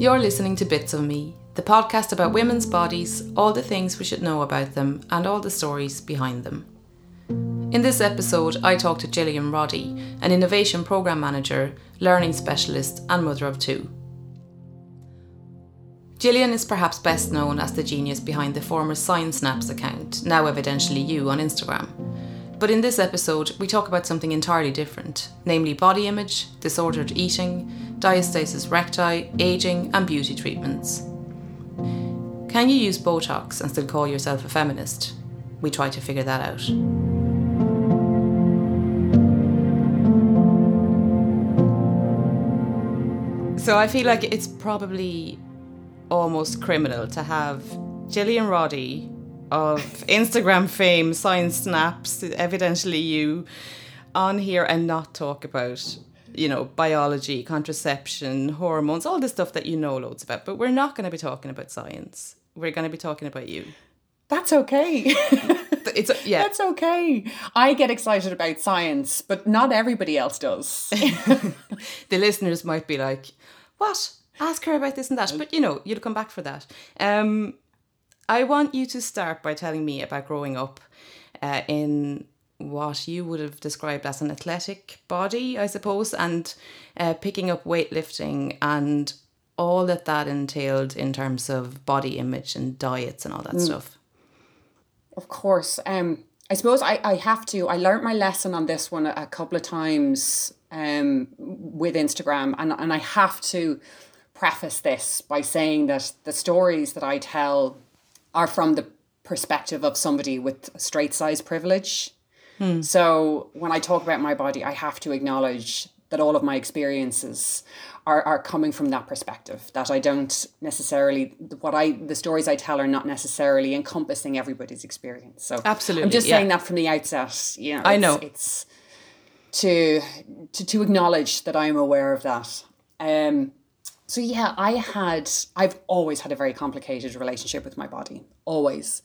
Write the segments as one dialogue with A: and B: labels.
A: You're listening to Bits of Me, the podcast about women's bodies, all the things we should know about them, and all the stories behind them. In this episode, I talk to Gillian Roddy, an innovation program manager, learning specialist, and mother of two. Gillian is perhaps best known as the genius behind the former Science Snaps account, now evidentially you on Instagram. But in this episode, we talk about something entirely different, namely body image, disordered eating, diastasis recti, aging, and beauty treatments. Can you use Botox and still call yourself a feminist? We try to figure that out. So I feel like it's probably almost criminal to have Gillian Roddy of Instagram fame, Science Snaps, evidently you, on here and not talk about you know, biology, contraception, hormones, all the stuff that you know loads about. But we're not going to be talking about science. We're going to be talking about you.
B: That's okay.
A: it's yeah.
B: That's okay. I get excited about science, but not everybody else does.
A: the listeners might be like, "What? Ask her about this and that." But you know, you'll come back for that. Um, I want you to start by telling me about growing up uh, in what you would have described as an athletic body, I suppose, and uh, picking up weightlifting and all that that entailed in terms of body image and diets and all that mm. stuff.
B: Of course. Um, I suppose I, I have to, I learned my lesson on this one a, a couple of times um, with Instagram, and, and I have to preface this by saying that the stories that I tell are from the perspective of somebody with straight size privilege. Hmm. So when I talk about my body, I have to acknowledge that all of my experiences are, are coming from that perspective that I don't necessarily what I the stories I tell are not necessarily encompassing everybody's experience. So
A: absolutely,
B: I'm just
A: yeah.
B: saying that from the outset. You know,
A: I know
B: it's to to to acknowledge that I am aware of that. Um, so yeah, I had I've always had a very complicated relationship with my body, always.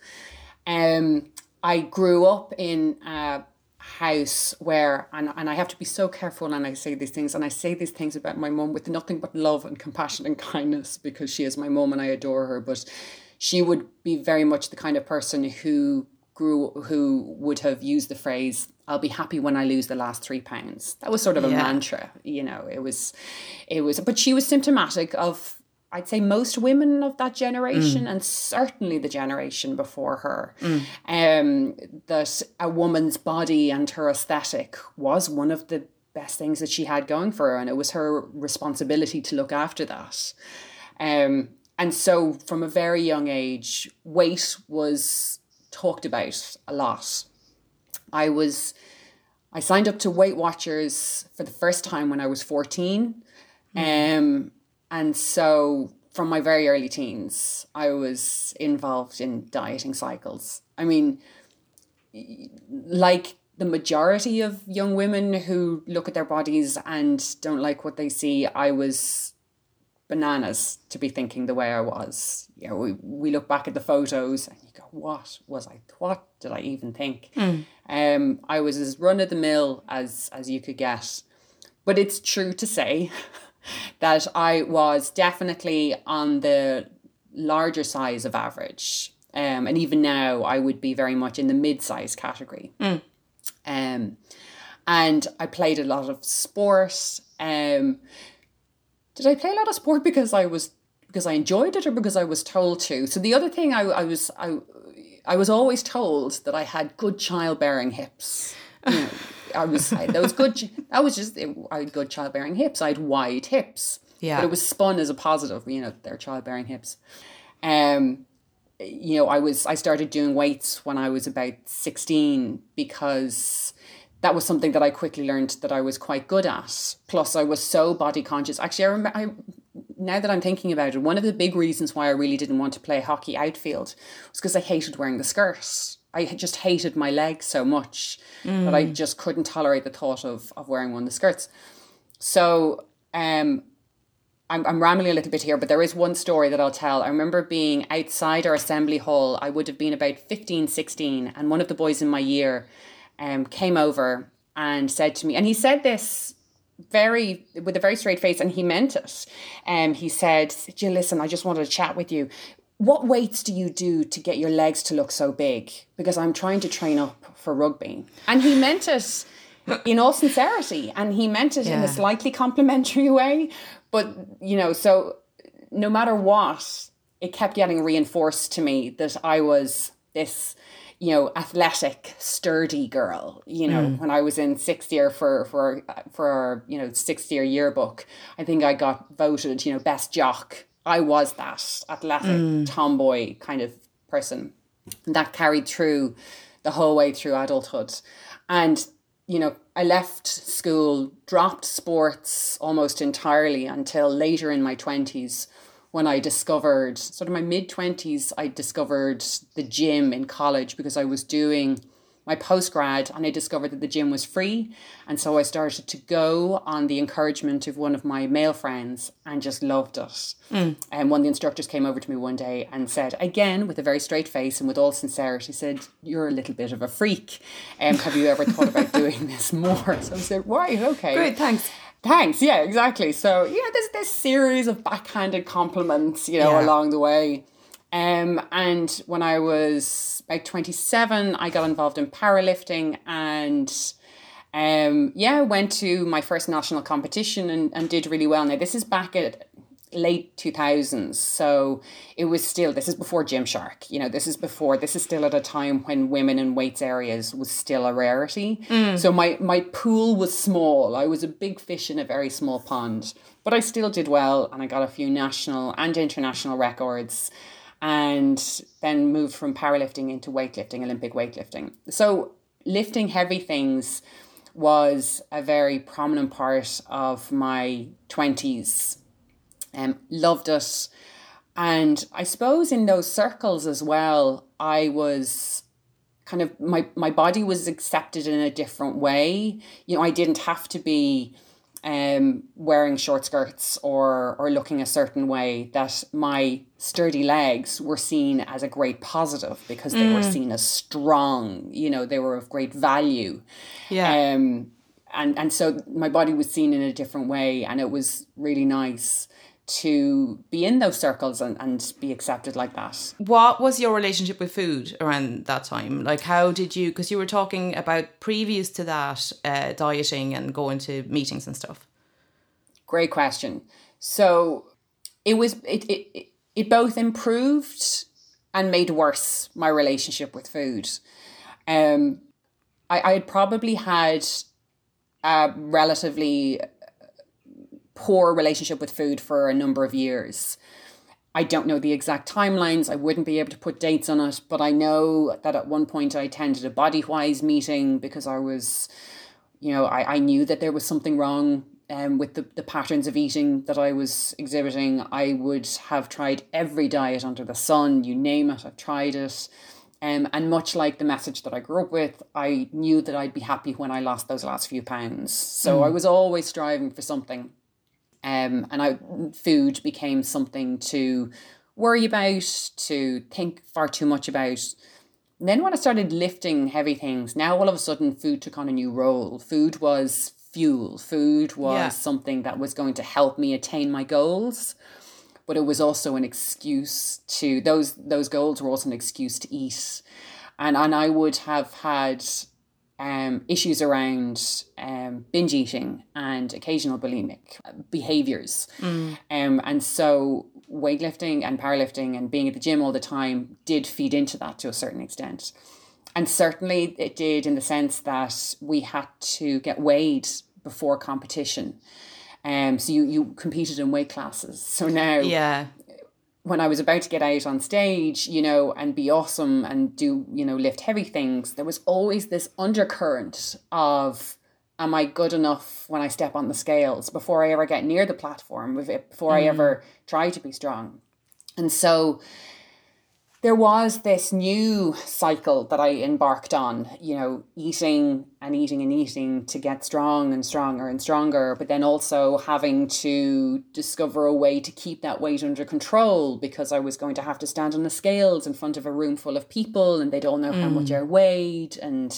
B: Um, I grew up in a house where, and, and I have to be so careful when I say these things, and I say these things about my mum with nothing but love and compassion and kindness because she is my mum and I adore her. But she would be very much the kind of person who grew, who would have used the phrase, I'll be happy when I lose the last three pounds. That was sort of a yeah. mantra, you know, it was, it was, but she was symptomatic of I'd say most women of that generation, mm. and certainly the generation before her, mm. um, that a woman's body and her aesthetic was one of the best things that she had going for her, and it was her responsibility to look after that. Um, and so, from a very young age, weight was talked about a lot. I was, I signed up to Weight Watchers for the first time when I was 14. Mm. Um, and so from my very early teens, I was involved in dieting cycles. I mean, like the majority of young women who look at their bodies and don't like what they see, I was bananas to be thinking the way I was. You know, we, we look back at the photos and you go, what was I, what did I even think? Mm. Um, I was as run of the mill as, as you could get. But it's true to say that I was definitely on the larger size of average. Um, and even now, I would be very much in the mid size category. Mm. Um, and I played a lot of sport. Um, did I play a lot of sport because I was because I enjoyed it or because I was told to? So the other thing I, I was I I was always told that I had good childbearing hips. You know, I was that was good. That was just I had good childbearing hips. I had wide hips.
A: Yeah,
B: but it was spun as a positive. You know, their childbearing hips. Um, you know, I was I started doing weights when I was about sixteen because that was something that I quickly learned that I was quite good at. Plus, I was so body conscious. Actually, I remember. I, now that I'm thinking about it, one of the big reasons why I really didn't want to play hockey outfield was because I hated wearing the skirt. I just hated my legs so much mm. that I mm. just couldn't tolerate the thought of, of wearing one of the skirts. So um, I'm, I'm rambling a little bit here, but there is one story that I'll tell. I remember being outside our assembly hall. I would have been about 15, 16, and one of the boys in my year um, came over and said to me, and he said this very with a very straight face, and he meant it. Um, he said, "Jill, listen, I just wanted to chat with you. What weights do you do to get your legs to look so big? Because I'm trying to train up for rugby." And he meant it in all sincerity, and he meant it in a slightly complimentary way. But you know, so no matter what, it kept getting reinforced to me that I was this, you know, athletic, sturdy girl. You know, mm. when I was in sixth year for for for our, you know sixth year yearbook, I think I got voted, you know, best jock. I was that athletic mm. tomboy kind of person. And that carried through the whole way through adulthood. And, you know, I left school, dropped sports almost entirely until later in my 20s when I discovered, sort of my mid 20s, I discovered the gym in college because I was doing my postgrad and I discovered that the gym was free. And so I started to go on the encouragement of one of my male friends and just loved it. And one of the instructors came over to me one day and said, again, with a very straight face and with all sincerity, said, You're a little bit of a freak. Um, have you ever thought about doing this more? So I said, Right, okay.
A: Great, thanks.
B: Thanks. Yeah, exactly. So yeah, there's this series of backhanded compliments, you know,
A: Yeah.
B: along the way. Um, and when I was about 27, I got involved in powerlifting and um, yeah, went to my first national competition and, and did really well. Now, this is back at late 2000s. So it was still, this is before Gymshark. You know, this is before, this is still at a time when women in weights areas was still a rarity. So my, my pool was small. I was a big fish in a very small pond. But I still did well and I got a few national and international records and then moved from powerlifting into weightlifting, Olympic weightlifting. So lifting heavy things was a very prominent part of my 20s. Um, loved it. And I suppose in those circles as well, I was kind of my my body was accepted in a different way. You know, I didn't have to be um wearing short skirts or or looking a certain way that my sturdy legs were seen as a great positive because they were seen as strong you know they were of great value.
A: Yeah.
B: um and and so my body was seen in a different way and it was really nice to be in those circles and, and be accepted like that
A: what was your relationship with food around that time? Like, how did you? Because you were talking about previous to that, uh, dieting and going to meetings and stuff.
B: Great question. So it was it it, it- both improved and made worse my relationship with food. Um I, I had probably had a relatively poor relationship with food for a number of years. I don't know the exact timelines. I wouldn't be able to put dates on it, but I know that at one point I attended a Bodywhys meeting because I was, you know, I, I knew that there was something wrong um, with the, the patterns of eating that I was exhibiting. I would have tried every diet under the sun, you name it, I've tried it. Um, and much like the message that I grew up with, I knew that I'd be happy when I lost those last few pounds. So I was always striving for something um, and I food became something to worry about, to think far too much about. And then when I started lifting heavy things, now all of a sudden food took on a new role. Food was fuel. Food was
A: Yeah.
B: something that was going to help me attain my goals. But it was also an excuse to those those goals were also an excuse to eat. And and I would have had um, issues around um, binge eating and occasional bulimic behaviors. Um, and so weightlifting and powerlifting and being at the gym all the time did feed into that to a certain extent. And certainly it did in the sense that we had to get weighed before competition. Um, so you, you competed in weight classes. So now
A: Yeah.
B: When I was about to get out on stage, you know, and be awesome and do, you know, lift heavy things, there was always this undercurrent of, am I good enough when I step on the scales before I ever get near the platform, with it- before I mm. ever try to be strong? And so there was this new cycle that I embarked on, you know, eating and eating and eating to get strong and stronger and stronger, but then also having to discover a way to keep that weight under control because I was going to have to stand on the scales in front of a room full of people and they'd all know how much mm. I weighed. And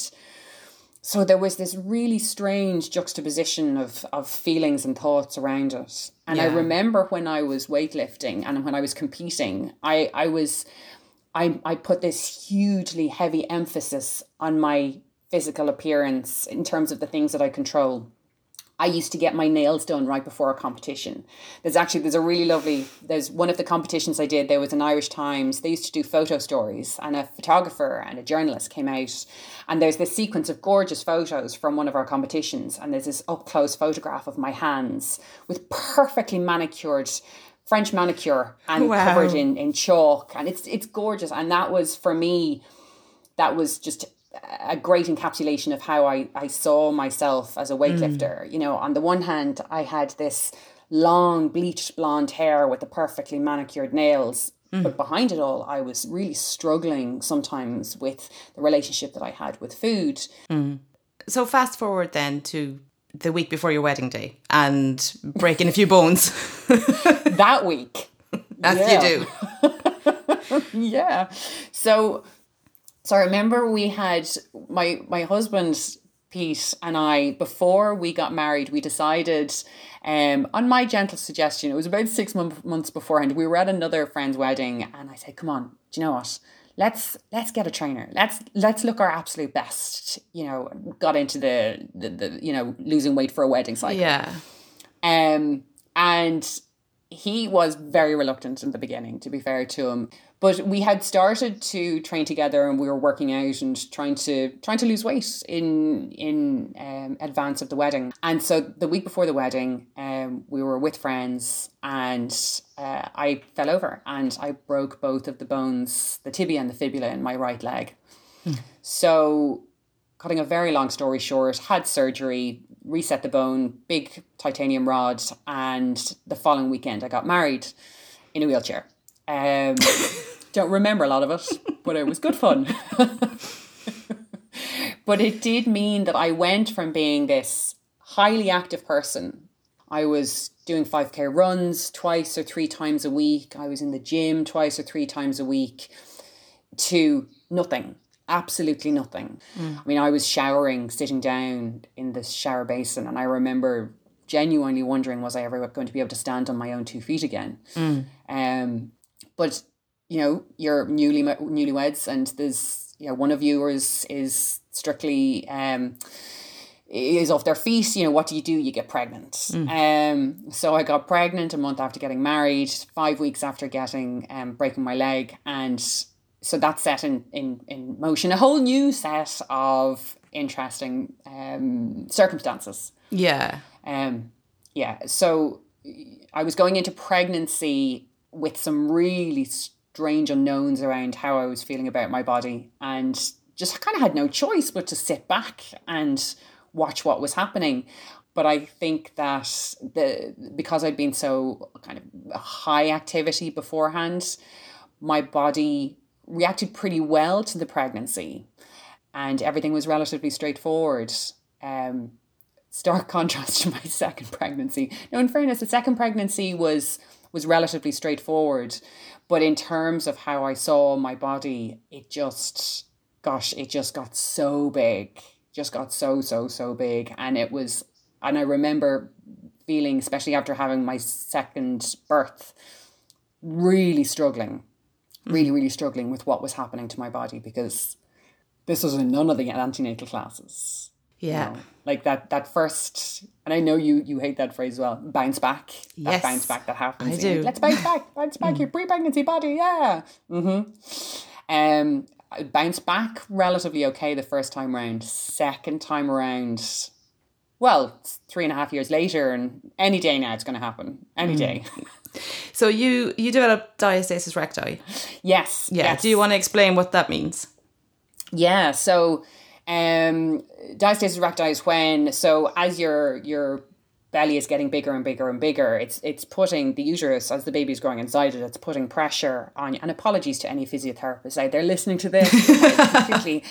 B: so there was this really strange juxtaposition of, of feelings and thoughts around it. And I remember when I was weightlifting and when I was competing, I, I was I, I put this hugely heavy emphasis on my physical appearance in terms of the things that I control. I used to get my nails done right before a competition. There's actually there's a really lovely there's one of the competitions I did. There was an Irish Times. They used to do photo stories, and a photographer and a journalist came out, and there's this sequence of gorgeous photos from one of our competitions, and there's this up close photograph of my hands with perfectly manicured French manicure and
A: Wow.
B: covered in in chalk, and it's it's gorgeous. And that was for me that was just a great encapsulation of how I, I saw myself as a weightlifter. You know, on the one hand, I had this long bleached blonde hair with the perfectly manicured nails. But behind it all, I was really struggling sometimes with the relationship that I had with food. Mm.
A: So fast forward then to the week before your wedding day and breaking a few bones,
B: That week,
A: as
B: Yeah.
A: you do.
B: yeah. So, so I remember we had my my husband Pete and I before we got married. We decided, um, on my gentle suggestion, it was about six month, months beforehand. We were at another friend's wedding, and I said, "Come on, do you know what? Let's let's get a trainer. Let's let's look our absolute best." You know, got into the the, the you know losing weight for a wedding cycle.
A: Yeah.
B: Um, and he was very reluctant in the beginning, to be fair to him. But we had started to train together, and we were working out and trying to trying to lose weight in in um, advance of the wedding. And so the week before the wedding, um, we were with friends, and uh, I fell over and I broke both of the bones, the tibia and the fibula, in my right leg. So cutting a very long story short, had surgery, reset the bone, big titanium rod, and the following weekend I got married in a wheelchair. Um, don't remember a lot of it, but it was good fun. but it did mean that I went from being this highly active person. I was doing 5k runs twice or three times a week. I was in the gym twice or three times a week to nothing, absolutely nothing. I mean, I was showering, sitting down in the shower basin, and I remember genuinely wondering, was I ever going to be able to stand on my own two feet again? Um, but you know, you're newly newlyweds, and there's you know one of you is is strictly um is off their feet. You know, what do you do? You get pregnant. Um, so I got pregnant a month after getting married, five weeks after getting um breaking my leg, and so that set in in in motion a whole new set of interesting um circumstances.
A: Yeah.
B: Um, yeah, so I was going into pregnancy with some really strange unknowns around how I was feeling about my body, and just kind of had no choice but to sit back and watch what was happening. But I think that the because I'd been so kind of high activity beforehand, my body reacted pretty well to the pregnancy, and everything was relatively straightforward. Um, stark contrast to my second pregnancy. Now, in fairness, the second pregnancy was was relatively straightforward, but in terms of how I saw my body, it just, gosh, it just got so big, just got so so so big, and it was, and I remember feeling, especially after having my second birth, really struggling, really really struggling with what was happening to my body because this was in none of the antenatal classes.
A: Yeah.
B: know, like that that first and I know you you hate that phrase as well bounce back. That
A: Yes,
B: bounce back that happens
A: I do.
B: let's bounce back bounce back your pre-pregnancy body yeah. Mm-hmm. Um I bounced back relatively okay the first time round. Second time around well three and a half years later and any day now it's going to happen. Any day
A: So you you developed diastasis recti.
B: yes
A: Yeah.
B: yes.
A: Do you want to explain what that means?
B: Yeah, so um diastasis recti is when so as your your belly is getting bigger and bigger and bigger, it's it's putting the uterus as the baby is growing inside it, it's putting pressure on you. And apologies to any physiotherapists out there listening to this. Completely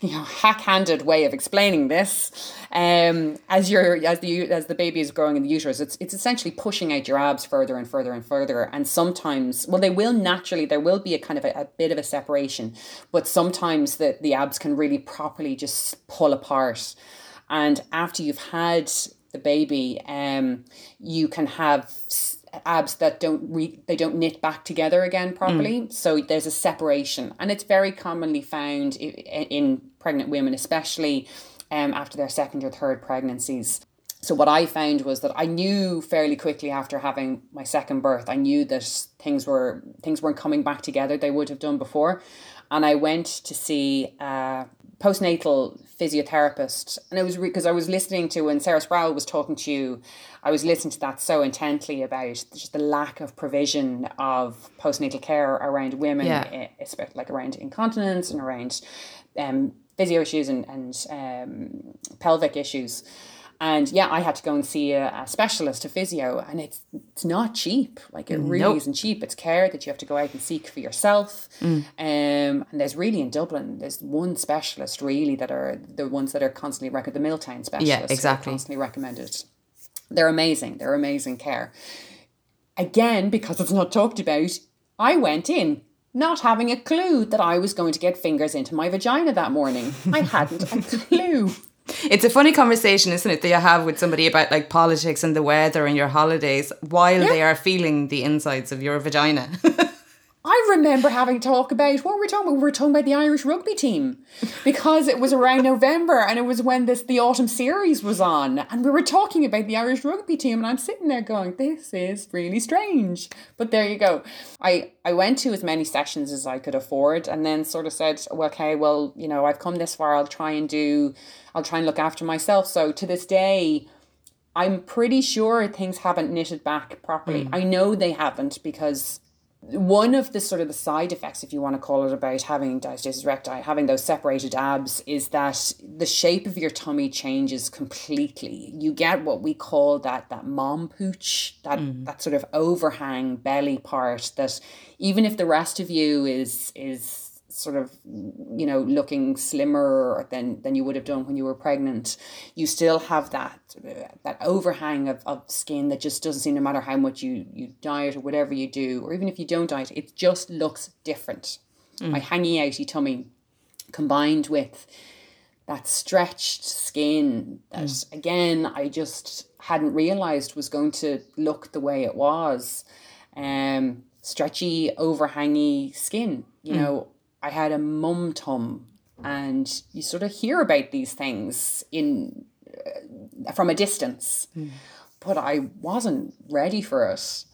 B: you know hack-handed way of explaining this um as you're as the as the baby is growing in the uterus it's it's essentially pushing out your abs further and further and further and sometimes well they will naturally there will be a kind of a, a bit of a separation but sometimes the the abs can really properly just pull apart. And after you've had the baby um you can have abs that don't re- they don't knit back together again properly. Mm. so there's a separation and it's very commonly found in, in pregnant women especially um, after their second or third pregnancies. So what I found was that I knew fairly quickly after having my second birth, I knew that things were things weren't coming back together they would have done before, and I went to see a postnatal physiotherapist, and it was because re- I was listening to when Sarah Sproul was talking to you, I was listening to that so intently about just the lack of provision of postnatal care around women, yeah. especially like around incontinence and around um, physio issues and and um, pelvic issues. And yeah, I had to go and see a, a specialist, a physio, and it's it's not cheap. Like it really nope. isn't cheap. It's care that you have to go out and seek for yourself. Mm. Um, and there's really in Dublin, there's one specialist really that are the ones that are constantly recommended. The Milltown specialists, yeah, exactly, constantly recommended. They're amazing. They're amazing care. Again, because it's not talked about, I went in not having a clue that I was going to get fingers into my vagina that morning. I hadn't a clue.
A: It's a funny conversation, isn't it, that you have with somebody about like politics and the weather and your holidays while yeah. they are feeling the insides of your vagina.
B: I remember having talk about what were we talking about? We were talking about the Irish rugby team because it was around November and it was when this the autumn series was on and we were talking about the Irish rugby team and I'm sitting there going, This is really strange. But there you go. I, I went to as many sessions as I could afford and then sort of said, well, okay, well, you know, I've come this far, I'll try and do I'll try and look after myself. So to this day, I'm pretty sure things haven't knitted back properly. Mm. I know they haven't because one of the sort of the side effects, if you want to call it, about having diastasis recti, having those separated abs, is that the shape of your tummy changes completely. You get what we call that that mom pooch, that mm. that sort of overhang belly part. That even if the rest of you is is sort of you know looking slimmer than than you would have done when you were pregnant you still have that that overhang of, of skin that just doesn't seem no matter how much you you diet or whatever you do or even if you don't diet it just looks different mm. my hangy outy tummy combined with that stretched skin that mm. again I just hadn't realized was going to look the way it was um stretchy overhangy skin you mm. know I had a mum tum, and you sort of hear about these things in uh, from a distance, mm. but I wasn't ready for it,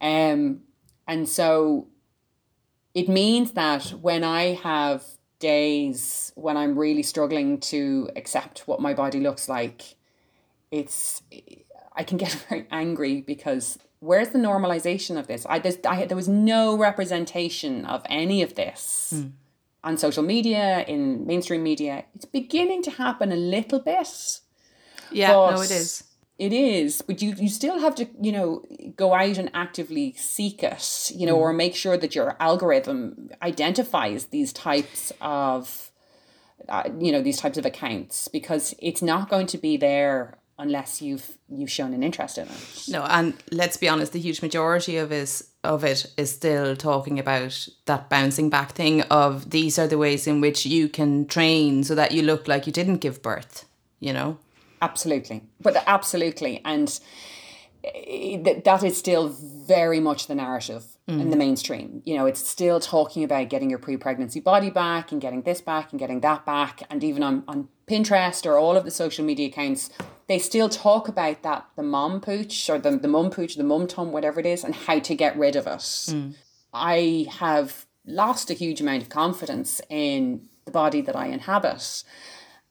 B: um, and so it means that when I have days when I'm really struggling to accept what my body looks like, it's I can get very angry because where's the normalization of this? I, I there was no representation of any of this mm. on social media, in mainstream media. It's beginning to happen a little bit.
A: Yeah, no, it is.
B: It is, but you you still have to you know go out and actively seek it, you know, mm. or make sure that your algorithm identifies these types of, uh, you know, these types of accounts because it's not going to be there unless you've you've shown an interest in it.
A: No, and let's be honest, the huge majority of is of it is still talking about that bouncing back thing of these are the ways in which you can train so that you look like you didn't give birth, you know?
B: Absolutely. But absolutely and eh, that is still very much the narrative mm. in the mainstream. You know, it's still talking about getting your pre-pregnancy body back and getting this back and getting that back. And even on, on Pinterest or all of the social media accounts, they still talk about that the mom pooch or the, the mum pooch, the mum tum, whatever it is, and how to get rid of it. Mm. I have lost a huge amount of confidence in the body that I inhabit.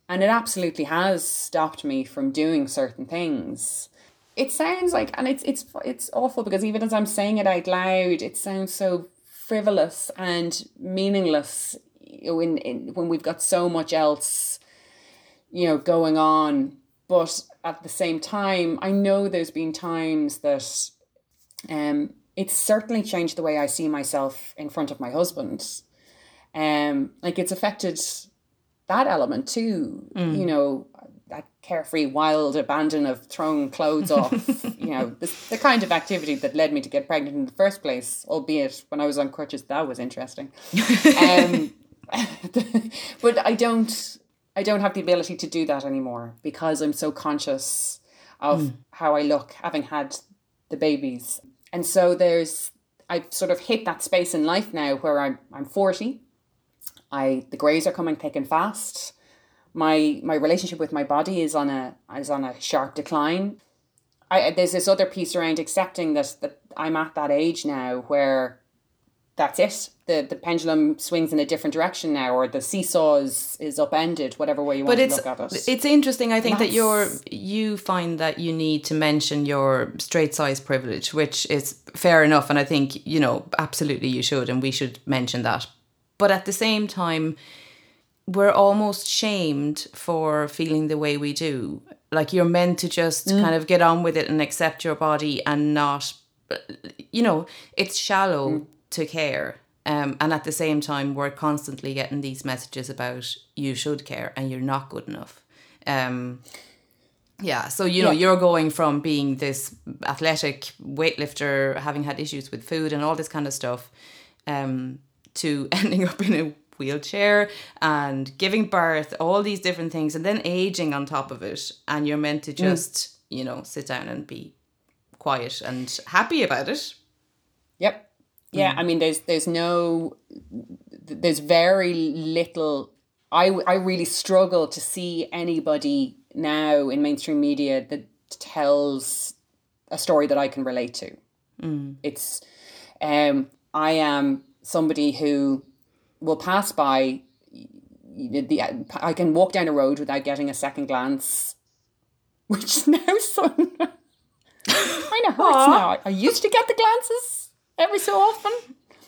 B: And it absolutely has stopped me from doing certain things it sounds like and it's it's it's awful because even as I'm saying it out loud, it sounds so frivolous and meaningless when in, in when we've got so much else, you know, going on. But at the same time, I know there's been times that um it's certainly changed the way I see myself in front of my husband. Um, like it's affected that element too. You know, carefree, wild abandon of throwing clothes off. you know, the, the kind of activity that led me to get pregnant in the first place. Albeit when I was on crutches, that was interesting. um, but I don't. I don't have the ability to do that anymore because I'm so conscious of how I look, having had the babies. And so there's I've sort of hit that space in life now where I'm I'm 40. I the greys are coming thick and fast. My my relationship with my body is on a is on a sharp decline. I there's this other piece around accepting that that I'm at that age now where that's it. The the pendulum swings in a different direction now, or the seesaw is, is upended, whatever way you want to look at it.
A: it's interesting. I think that you're you find that you need to mention your straight size privilege, which is fair enough, and I think you know absolutely you should, and we should mention that. But at the same time, we're almost shamed for feeling the way we do. Like you're meant to just kind of get on with it and accept your body and not, you know, it's shallow to care. Um, and at the same time, we're constantly getting these messages about you should care and you're not good enough. Um, yeah, so you know,
B: Yeah.
A: you're going from being this athletic weightlifter, having had issues with food and all this kind of stuff, um, to ending up in a wheelchair and giving birth, all these different things, and then aging on top of it. And you're meant to mm. just, you know, sit down and be quiet and happy about it.
B: Yep. Yeah, mm. I mean, there's there's no, there's very little. I I really struggle to see anybody now in mainstream media that tells a story that I can relate to. Mm. It's, um, I am somebody who will pass by. The, the I can walk down a road without getting a second glance, which is now son kind of hurts now. I, used to get the glances every so often.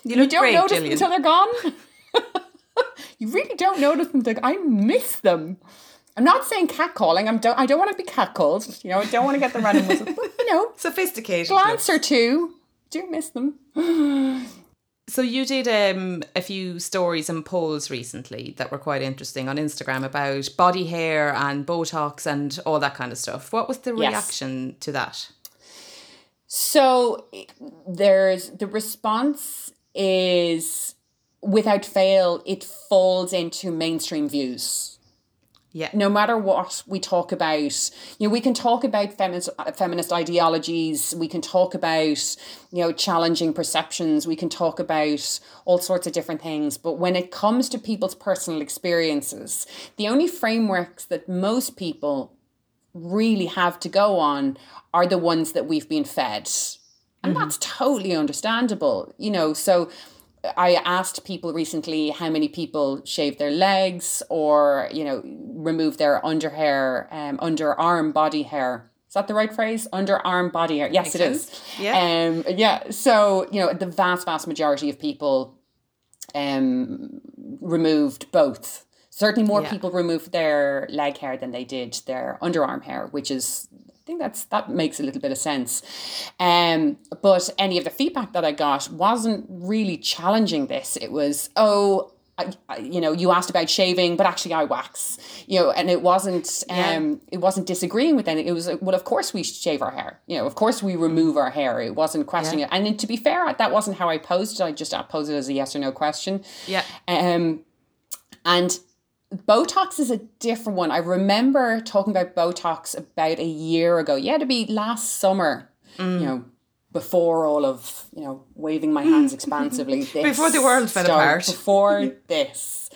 A: You
B: You don't
A: great,
B: notice
A: Gillian.
B: them until they're gone. you really don't notice them. Until, I miss them. I'm not saying catcalling. I'm don't. I don't want to be catcalled. You know, I don't want to get the random whistle. But you know,
A: Sophisticated.
B: glance or two. Do miss them.
A: So you did um, a few stories and polls recently that were quite interesting on Instagram about body hair and Botox and all that kind of stuff. What was the
B: Yes.
A: reaction to that?
B: So there's the response is without fail it falls into mainstream views.
A: Yeah.
B: no matter what we talk about, you know, we can talk about feminist feminist ideologies, we can talk about, you know, challenging perceptions, we can talk about all sorts of different things. But when it comes to people's personal experiences, the only frameworks that most people really have to go on are the ones that we've been fed. And mm-hmm. that's totally understandable, you know. So I asked people recently how many people shave their legs or, you know, remove their under hair, um, underarm body hair. Is that the right phrase? Underarm body hair. Yes,
A: Makes
B: it is.
A: sense. Yeah.
B: Um, yeah. So, you know, the vast, vast majority of people um, removed both. Certainly more
A: Yeah.
B: people removed their leg hair than they did their underarm hair, which is I think that's that makes a little bit of sense. Um, but any of the feedback that I got wasn't really challenging this. It was, oh, I, I, you know, you asked about shaving, but actually I wax. You know, and it wasn't um it wasn't disagreeing with anything. It was like, well, of course we shave our hair. You know, of course we remove our hair. It wasn't questioning it. And to be fair, that wasn't how I posed it. I just posed it as a yes or no question.
A: Yeah.
B: Um, and Botox is a different one. I remember talking about Botox about a year ago. Yeah, to be last summer,
A: Mm.
B: you know, before all of, you know, waving my hands expansively. This
A: Before the world fell
B: started,
A: apart.
B: Before this.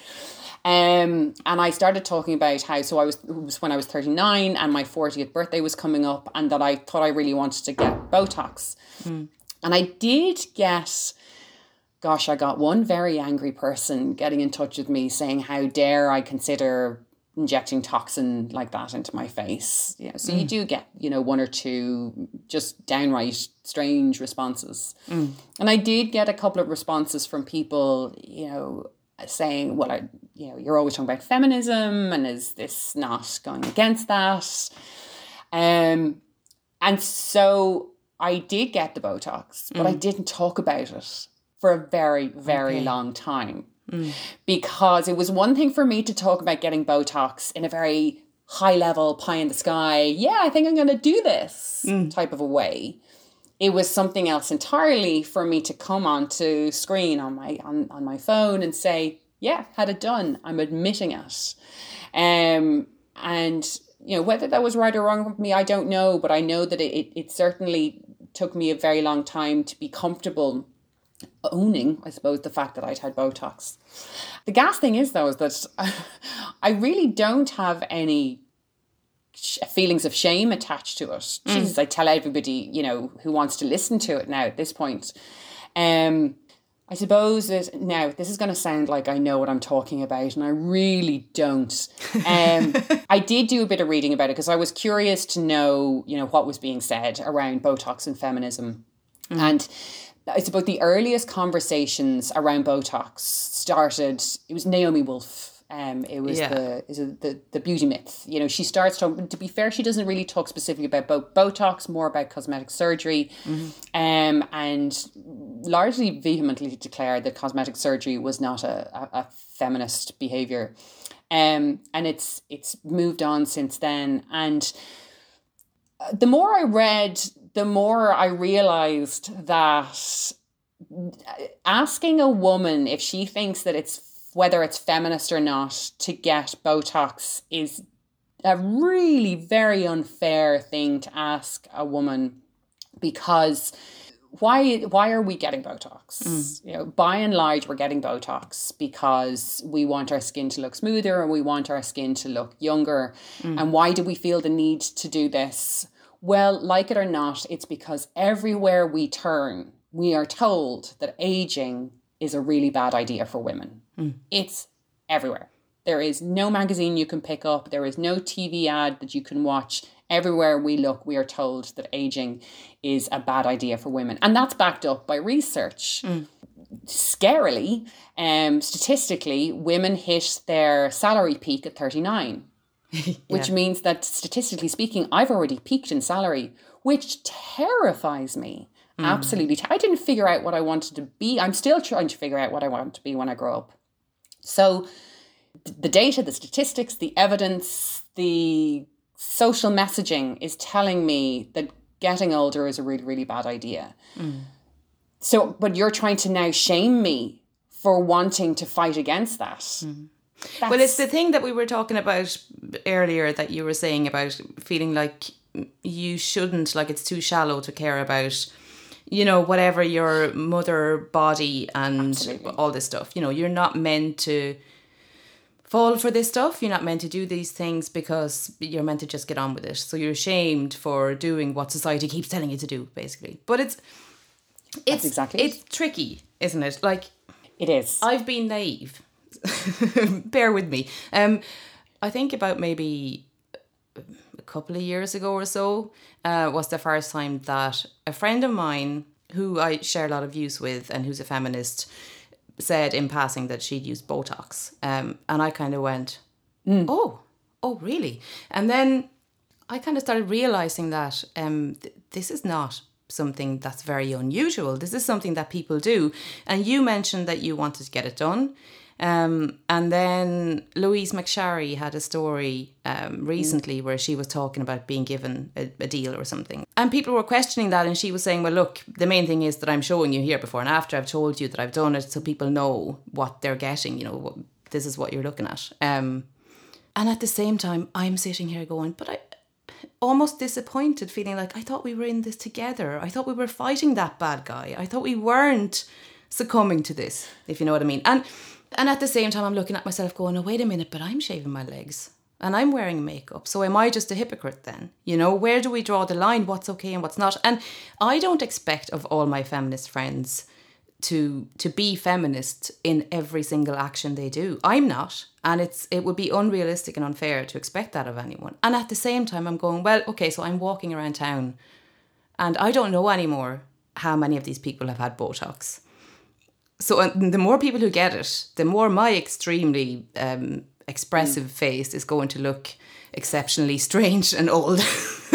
B: Um, and I started talking about how, so I was, it was when I was 39 and my 40th birthday was coming up and that I thought I really wanted to get Botox.
A: Mm.
B: And I did get gosh, I got one very angry person getting in touch with me saying, How dare I consider injecting toxin like that into my face? Yeah. So you mm. do get, you know, one or two just downright strange responses. Mm. And I did get a couple of responses from people, you know, saying, Well, I you know, you're always talking about feminism and is this not going against that? Um and so I did get the Botox, but I mm. didn't talk about it for a very, very
A: Okay.
B: long time. because it was one thing for me to talk about getting Botox in a very high level, pie in the sky, yeah, I think I'm going to do this type of a way. It was something else entirely for me to come onto screen on my on, on my phone and say, yeah, had it done. I'm admitting it. Um, and you know whether that was right or wrong with me, I don't know, but I know that it, it, it certainly took me a very long time to be comfortable owning, I suppose, the fact that I'd had Botox. The gas thing is, though, is that I really don't have any sh- feelings of shame attached to it. Jesus, I tell everybody, you know, who wants to listen to it now at this point. Um, I suppose that now this is going to sound like I know what I'm talking about, and I really don't. Um, I did do a bit of reading about it because I was curious to know, you know, what was being said around Botox and feminism, and I suppose the earliest conversations around Botox started. It was Naomi Wolf. Um, it was
A: Yeah.
B: the is the the beauty myth. You know, she starts talking. To be fair, she doesn't really talk specifically about bo- Botox, more about cosmetic surgery, um, and largely vehemently declared that cosmetic surgery was not a, a, a feminist behavior. Um, and it's it's moved on since then. And the more I read, the more I realized that asking a woman if she thinks that it's whether it's feminist or not to get Botox is a really very unfair thing to ask a woman because why why are we getting Botox? Mm. You know, by and large, we're getting Botox because we want our skin to look smoother and we want our skin to look younger. Mm. And why do we feel the need to do this? Well, like it or not, it's because everywhere we turn, we are told that aging is a really bad idea for women. It's everywhere. There is no magazine you can pick up. There is no TV ad that you can watch. Everywhere we look, we are told that aging is a bad idea for women. And that's backed up by research. Scarily, um, statistically, women hit their salary peak at 39, which means that statistically speaking, I've already peaked in salary, which terrifies me. Hmm. Absolutely. I didn't figure out what I wanted to be. I'm still trying to figure out what I want to be when I grow up. So, the data, the statistics, the evidence, the social messaging is telling me that getting older is a really, really bad idea. Hmm. So, but you're trying to now shame me for wanting to fight against that. Hmm.
A: Well, it's the thing that we were talking about earlier that you were saying about feeling like you shouldn't, like it's too shallow to care about, you know, whatever your mother body and
B: Absolutely.
A: all this stuff. You know, you're not meant to fall for this stuff. You're not meant to do these things because you're meant to just get on with it. So you're ashamed for doing what society keeps telling you to do, basically. But it's it's
B: exactly it.
A: it's tricky, isn't it? Like
B: It is.
A: I've been naive. Bear with me. Um, I think about maybe a couple of years ago or so uh, was the first time that a friend of mine who I share a lot of views with and who's a feminist said in passing that she'd used Botox. Um, and I kind of went, oh, oh, really? And then I kind of started realizing that um, th- this is not something that's very unusual. This is something that people do. And you mentioned that you wanted to get it done. Um, and then Louise McSharry had a story um, recently where she was talking about being given a, a deal or something. And people were questioning that. And she was saying, well, look, the main thing is that I'm showing you here before and after. I've told you that I've done it so people know what they're getting. You know, what, this is what you're looking at. Um, and at the same time, I'm sitting here going, but I almost disappointed, feeling like I thought we were in this together. I thought we were fighting that bad guy. I thought we weren't succumbing to this, if you know what I mean. And and at the same time, I'm looking at myself going, oh, wait a minute, but I'm shaving my legs and I'm wearing makeup. So am I just a hypocrite then? You know, where do we draw the line? What's okay and what's not? And I don't expect of all my feminist friends to to be feminist in every single action they do. I'm not, and it's it would be unrealistic and unfair to expect that of anyone. And at the same time, I'm going well. Okay, so I'm walking around town, and I don't know anymore how many of these people have had Botox. So the more people who get it, the more my extremely um, expressive face is going to look exceptionally strange and old.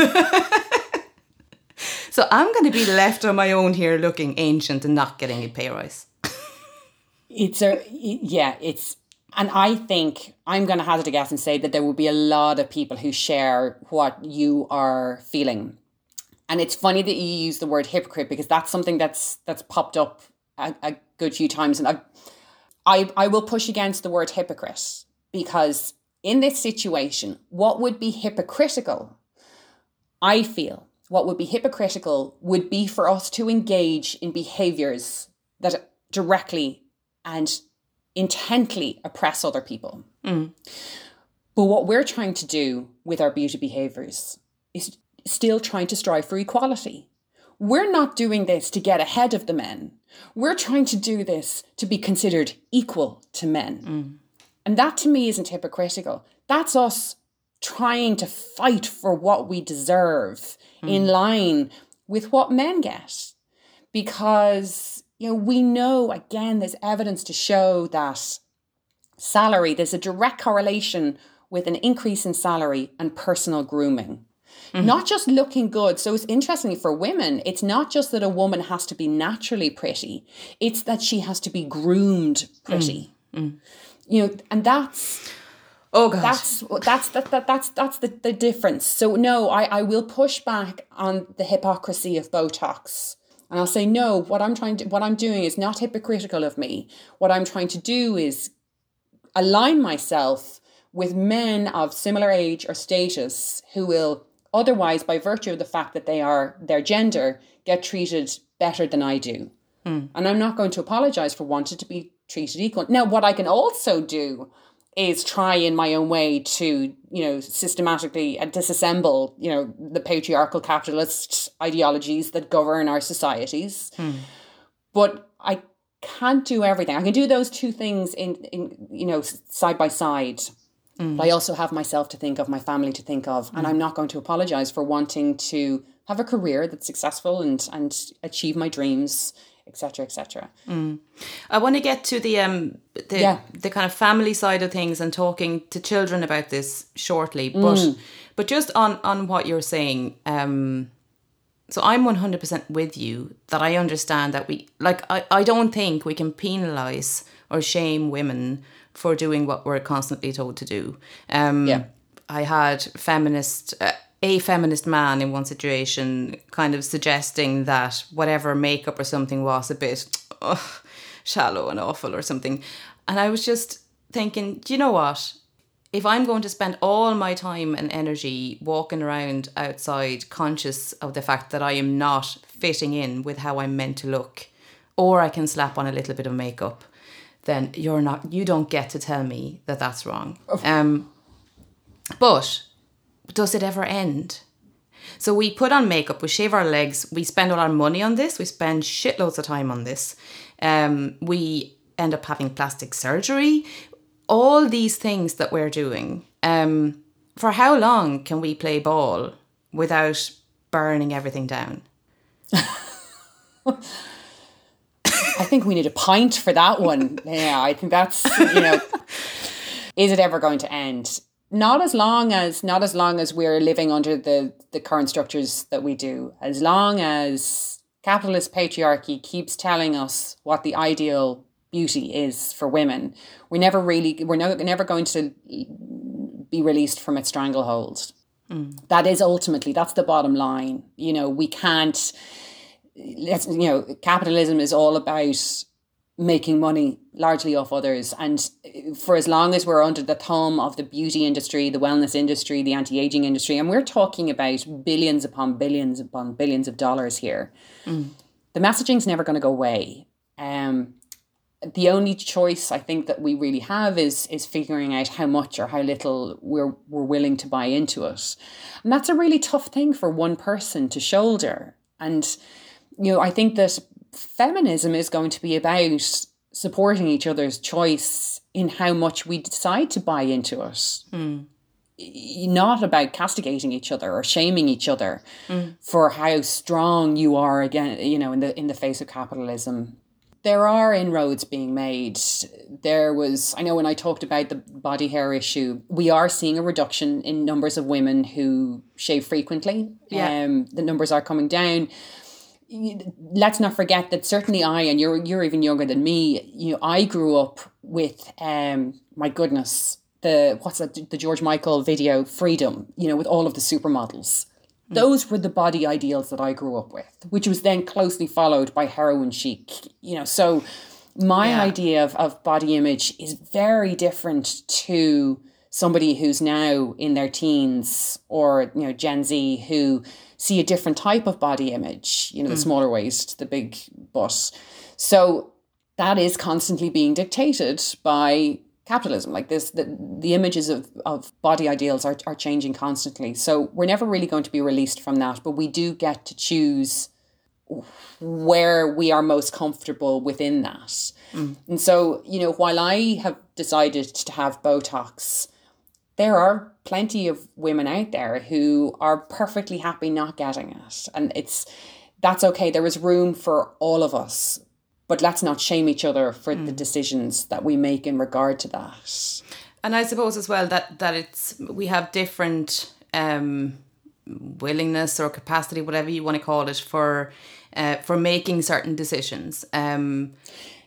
A: so I'm going to be left on my own here, looking ancient and not getting a pay rise.
B: it's a yeah, it's and I think I'm going to hazard a guess and say that there will be a lot of people who share what you are feeling. And it's funny that you use the word hypocrite because that's something that's that's popped up a, a good few times, and I, I I will push against the word hypocrite because in this situation, what would be hypocritical, I feel, what would be hypocritical would be for us to engage in behaviors that directly and intently oppress other people.
A: Mm.
B: But what we're trying to do with our beauty behaviors is still trying to strive for equality. We're not doing this to get ahead of the men. We're trying to do this to be considered equal to men.
A: Mm.
B: And that to me isn't hypocritical. That's us trying to fight for what we deserve mm. in line with what men get. Because, you know, we know again, there's evidence to show that salary, there's a direct correlation with an increase in salary and personal grooming. Mm-hmm. Not just looking good. So it's interesting for women, it's not just that a woman has to be naturally pretty, it's that she has to be groomed pretty.
A: Mm-hmm.
B: You know, and that's
A: Oh god.
B: That's that's that, that that's that's the, the difference. So no, I, I will push back on the hypocrisy of Botox. And I'll say, no, what I'm trying to what I'm doing is not hypocritical of me. What I'm trying to do is align myself with men of similar age or status who will otherwise, by virtue of the fact that they are their gender, get treated better than I do.
A: Mm.
B: And I'm not going to apologize for wanting to be treated equal. Now, what I can also do is try in my own way to, you know, systematically disassemble, you know, the patriarchal capitalist ideologies that govern our societies.
A: Mm.
B: But I can't do everything. I can do those two things in, in you know, side by side. Mm. But I also have myself to think of, my family to think of, and I'm not going to apologize for wanting to have a career that's successful and and achieve my dreams, etc., etc.
A: Mm. I want to get to the um the
B: Yeah.
A: the kind of family side of things and talking to children about this shortly, but but just on on what you're saying, um. So I'm 100% with you that I understand that we like I, I don't think we can penalize or shame women for doing what we're constantly told to do. Um,
B: Yeah.
A: I had feminist, uh, a feminist man in one situation kind of suggesting that whatever makeup or something was a bit ugh, shallow and awful or something. And I was just thinking, do you know what? If I'm going to spend all my time and energy walking around outside conscious of the fact that I am not fitting in with how I'm meant to look, or I can slap on a little bit of makeup, then you're not, you don't get to tell me that that's wrong. Um, but does it ever end? So we put on makeup, we shave our legs, we spend all our money on this, we spend shitloads of time on this. Um, we end up having plastic surgery. All these things that we're doing. Um, for how long can we play ball without burning everything down?
B: I think we need a pint for that one. Yeah, I think that's you know, is it ever going to end? Not as long as not as long as we're living under the the current structures that we do. As long as capitalist patriarchy keeps telling us what the ideal beauty is for women, we're never really we're no, never going to be released from its stranglehold. Mm. That is ultimately that's the bottom line. You know, we can't let's you know capitalism is all about making money largely off others and for as long as we're under the thumb of the beauty industry the wellness industry the anti-aging industry and we're talking about billions upon billions upon billions of dollars here the messaging's never going to go away um the only choice I think that we really have is is figuring out how much or how little we're we're willing to buy into it. And that's a really tough thing for one person to shoulder. And you know, I think that feminism is going to be about supporting each other's choice in how much we decide to buy into it. Not about castigating each other or shaming each other for how strong you are again, you know, in the in the face of capitalism there are inroads being made. There was, I know when I talked about the body hair issue, we are seeing a reduction in numbers of women who shave frequently.
A: Yeah.
B: Um, the numbers are coming down. Let's not forget that certainly I and you're you're even younger than me. You know, I grew up with um my goodness the what's that the George Michael video Freedom. You know, with all of the supermodels. Mm. Those were the body ideals that I grew up with, which was then closely followed by heroin chic. You know, so my yeah. idea of, of body image is very different to somebody who's now in their teens or you know Gen Z who see a different type of body image, you know, the mm. smaller waist, the big butt. So that is constantly being dictated by capitalism. Like this, the, the images of, of body ideals are, are changing constantly. So we're never really going to be released from that, but we do get to choose where we are most comfortable within that. Mm. And so, you know, while I have decided to have Botox, there are plenty of women out there who are perfectly happy not getting it. And it's that's okay. There is room for all of us. But let's not shame each other for mm. the decisions that we make in regard to that.
A: And I suppose as well that that it's we have different um willingness or capacity, whatever you want to call it, for uh, for making certain decisions. Um,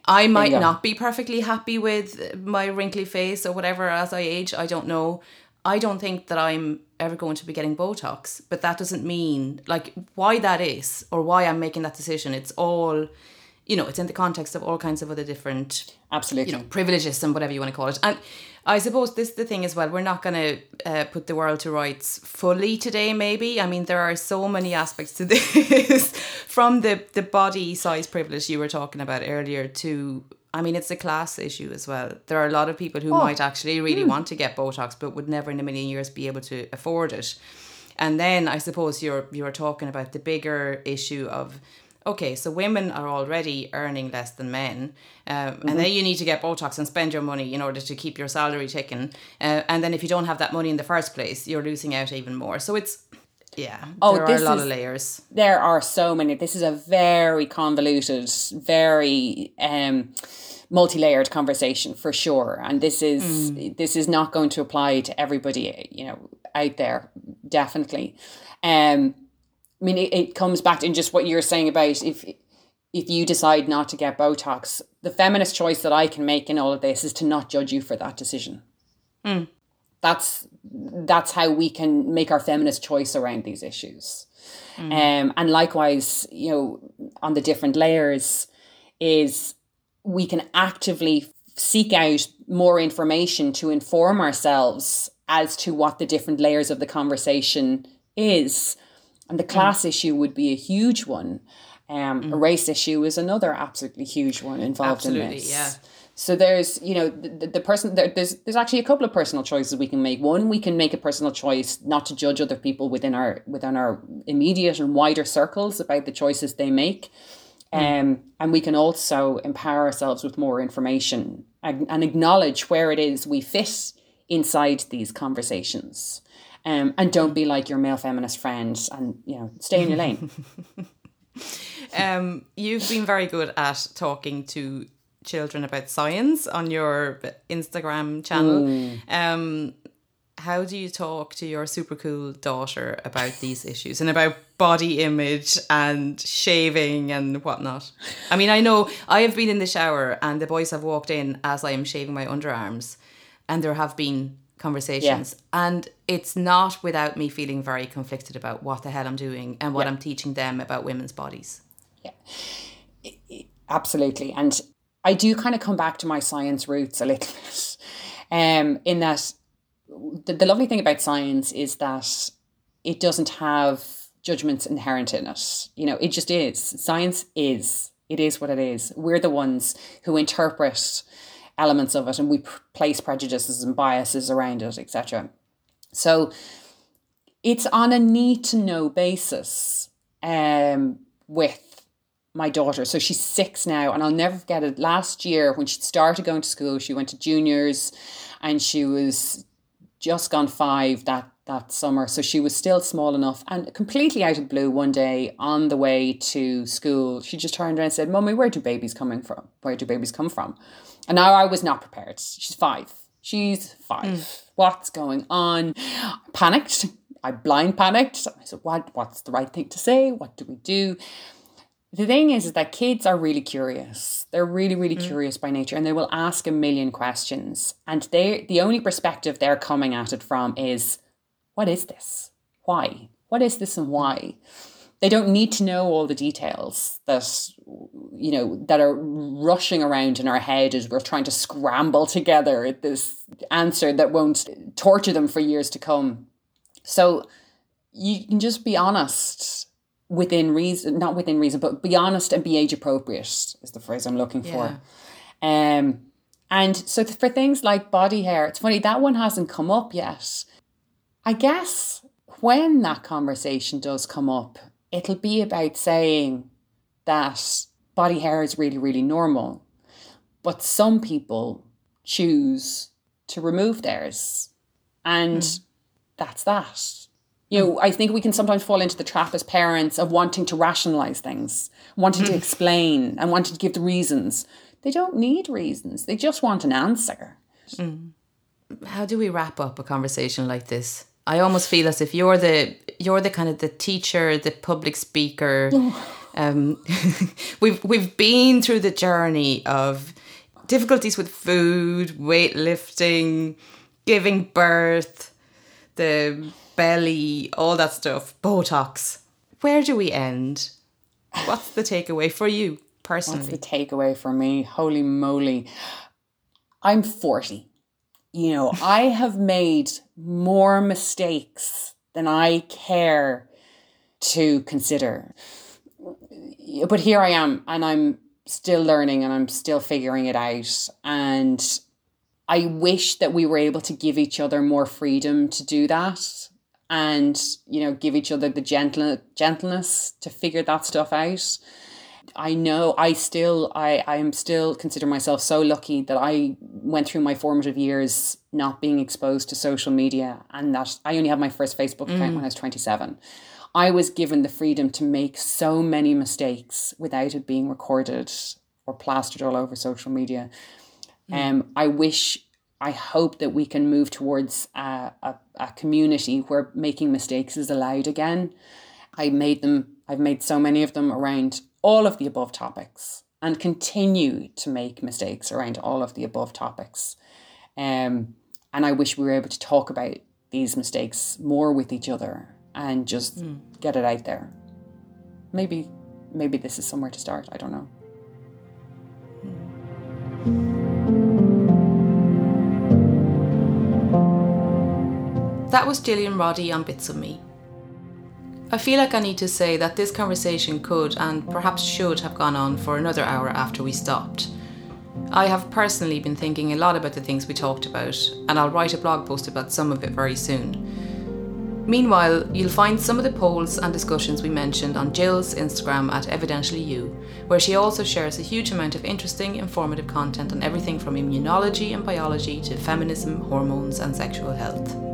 A: I might yeah. not be perfectly happy with my wrinkly face or whatever as I age. I don't know. I don't think that I'm ever going to be getting Botox, but that doesn't mean like why that is or why I'm making that decision. It's all, you know, it's in the context of all kinds of other different,
B: absolutely,
A: you know, privileges and whatever you want to call it. And I suppose this is the thing as well. We're not going to uh, put the world to rights fully today. Maybe I mean there are so many aspects to this, from the the body size privilege you were talking about earlier to. I mean, it's a class issue as well. There are a lot of people who oh. might actually really mm. want to get Botox, but would never in a million years be able to afford it. And then I suppose you're you're talking about the bigger issue of okay, so women are already earning less than men, um, mm-hmm. and then you need to get Botox and spend your money in order to keep your salary ticking. Uh, and then if you don't have that money in the first place, you're losing out even more. So it's yeah, oh, there are a lot is, of layers.
B: There are so many. This is a very convoluted, very um, multi-layered conversation for sure. And this is mm. this is not going to apply to everybody, you know, out there. Definitely. Um, I mean, it, it comes back to just what you're saying about if if you decide not to get Botox, the feminist choice that I can make in all of this is to not judge you for that decision. Mm. That's that's how we can make our feminist choice around these issues. Mm. Um, and likewise, you know, on the different layers, is we can actively seek out more information to inform ourselves as to what the different layers of the conversation is and the mm. class mm. issue would be a huge one. Um, mm. A race issue is another absolutely huge one involved absolutely, in this. Yeah. So there's, you know, the, the person there, there's there's actually a couple of personal choices we can make. One, we can make a personal choice not to judge other people within our within our immediate and wider circles about the choices they make. Mm. Um, and we can also empower ourselves with more information and, and acknowledge where it is we fit inside these conversations. Um, and don't be like your male feminist friends and, you know, stay in your lane.
A: um, you've been very good at talking to children about science on your Instagram channel. Mm. Um, how do you talk to your super cool daughter about these issues and about body image and shaving and whatnot? I mean, I know I have been in the shower and the boys have walked in as I am shaving my underarms, and there have been conversations. Yeah. And it's not without me feeling very conflicted about what the hell I'm doing and what yeah. I'm teaching them about women's bodies.
B: Yeah, absolutely. And I do kind of come back to my science roots a little bit. Um, in that, the, the lovely thing about science is that it doesn't have judgments inherent in it. You know, it just is. Science is. It is what it is. We're the ones who interpret elements of it and we place prejudices and biases around it, etc. So it's on a need to know basis um, with my daughter. So she's six now, and I'll never forget it. Last year, when she started going to school, she went to juniors and she was just gone five that that summer. So she was still small enough and completely out of blue one day on the way to school, she just turned around and said, Mummy, where do babies coming from? Where do babies come from? And now I was not prepared. She's five. She's five. Mm. What's going on? I Panicked. I blind panicked. I said, what, what's the right thing to say? What do we do? the thing is, is that kids are really curious. They're really, really mm. curious by nature, and they will ask a million questions. And they, the only perspective they're coming at it from is, "What is this? Why? What is this, and why?" They don't need to know all the details that you know that are rushing around in our head as we're trying to scramble together this answer that won't torture them for years to come. So you can just be honest within reason, not within reason, but be honest and be age appropriate is the phrase I'm looking for. Um, and so for things like body hair, it's funny that one hasn't come up yet. I guess when that conversation does come up, it'll be about saying that body hair is really, really normal. But some people choose to remove theirs. And mm. that's that you know, I think we can sometimes fall into the trap as parents of wanting to rationalize things, wanting to mm. explain and wanting to give the reasons. They don't need reasons. They just want an answer.
A: Mm. How do we wrap up a conversation like this? I almost feel as if you're the you're the kind of the teacher, the public speaker. um, we've we've been through the journey of difficulties with food, weightlifting, giving birth, the belly, all that stuff, Botox. Where do we end? What's the takeaway for you personally?
B: What's the takeaway for me? Holy moly. I'm 40. You know, I have made more mistakes than I care to consider. But here I am, and I'm still learning and I'm still figuring it out. And I wish that we were able to give each other more freedom to do that and you know give each other the gentle gentleness to figure that stuff out i know i still i i am still consider myself so lucky that i went through my formative years not being exposed to social media and that i only had my first facebook account mm. when i was 27 i was given the freedom to make so many mistakes without it being recorded or plastered all over social media mm. um i wish I hope that we can move towards a, a, a community where making mistakes is allowed again. I made them, I've made so many of them around all of the above topics and continue to make mistakes around all of the above topics. Um, and I wish we were able to talk about these mistakes more with each other and just mm. get it out there. Maybe, maybe this is somewhere to start. I don't know.
A: That was Gillian Roddy on Bits of Me. I feel like I need to say that this conversation could and perhaps should have gone on for another hour after we stopped. I have personally been thinking a lot about the things we talked about, and I'll write a blog post about some of it very soon. Meanwhile, you'll find some of the polls and discussions we mentioned on Jill's Instagram at Evidentially You, where she also shares a huge amount of interesting, informative content on everything from immunology and biology to feminism, hormones, and sexual health.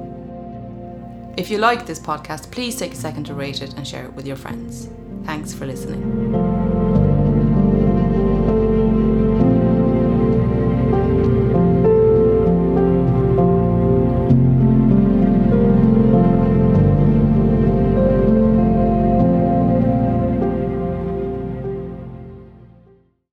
A: If you like this podcast, please take a second to rate it and share it with your friends. Thanks for listening.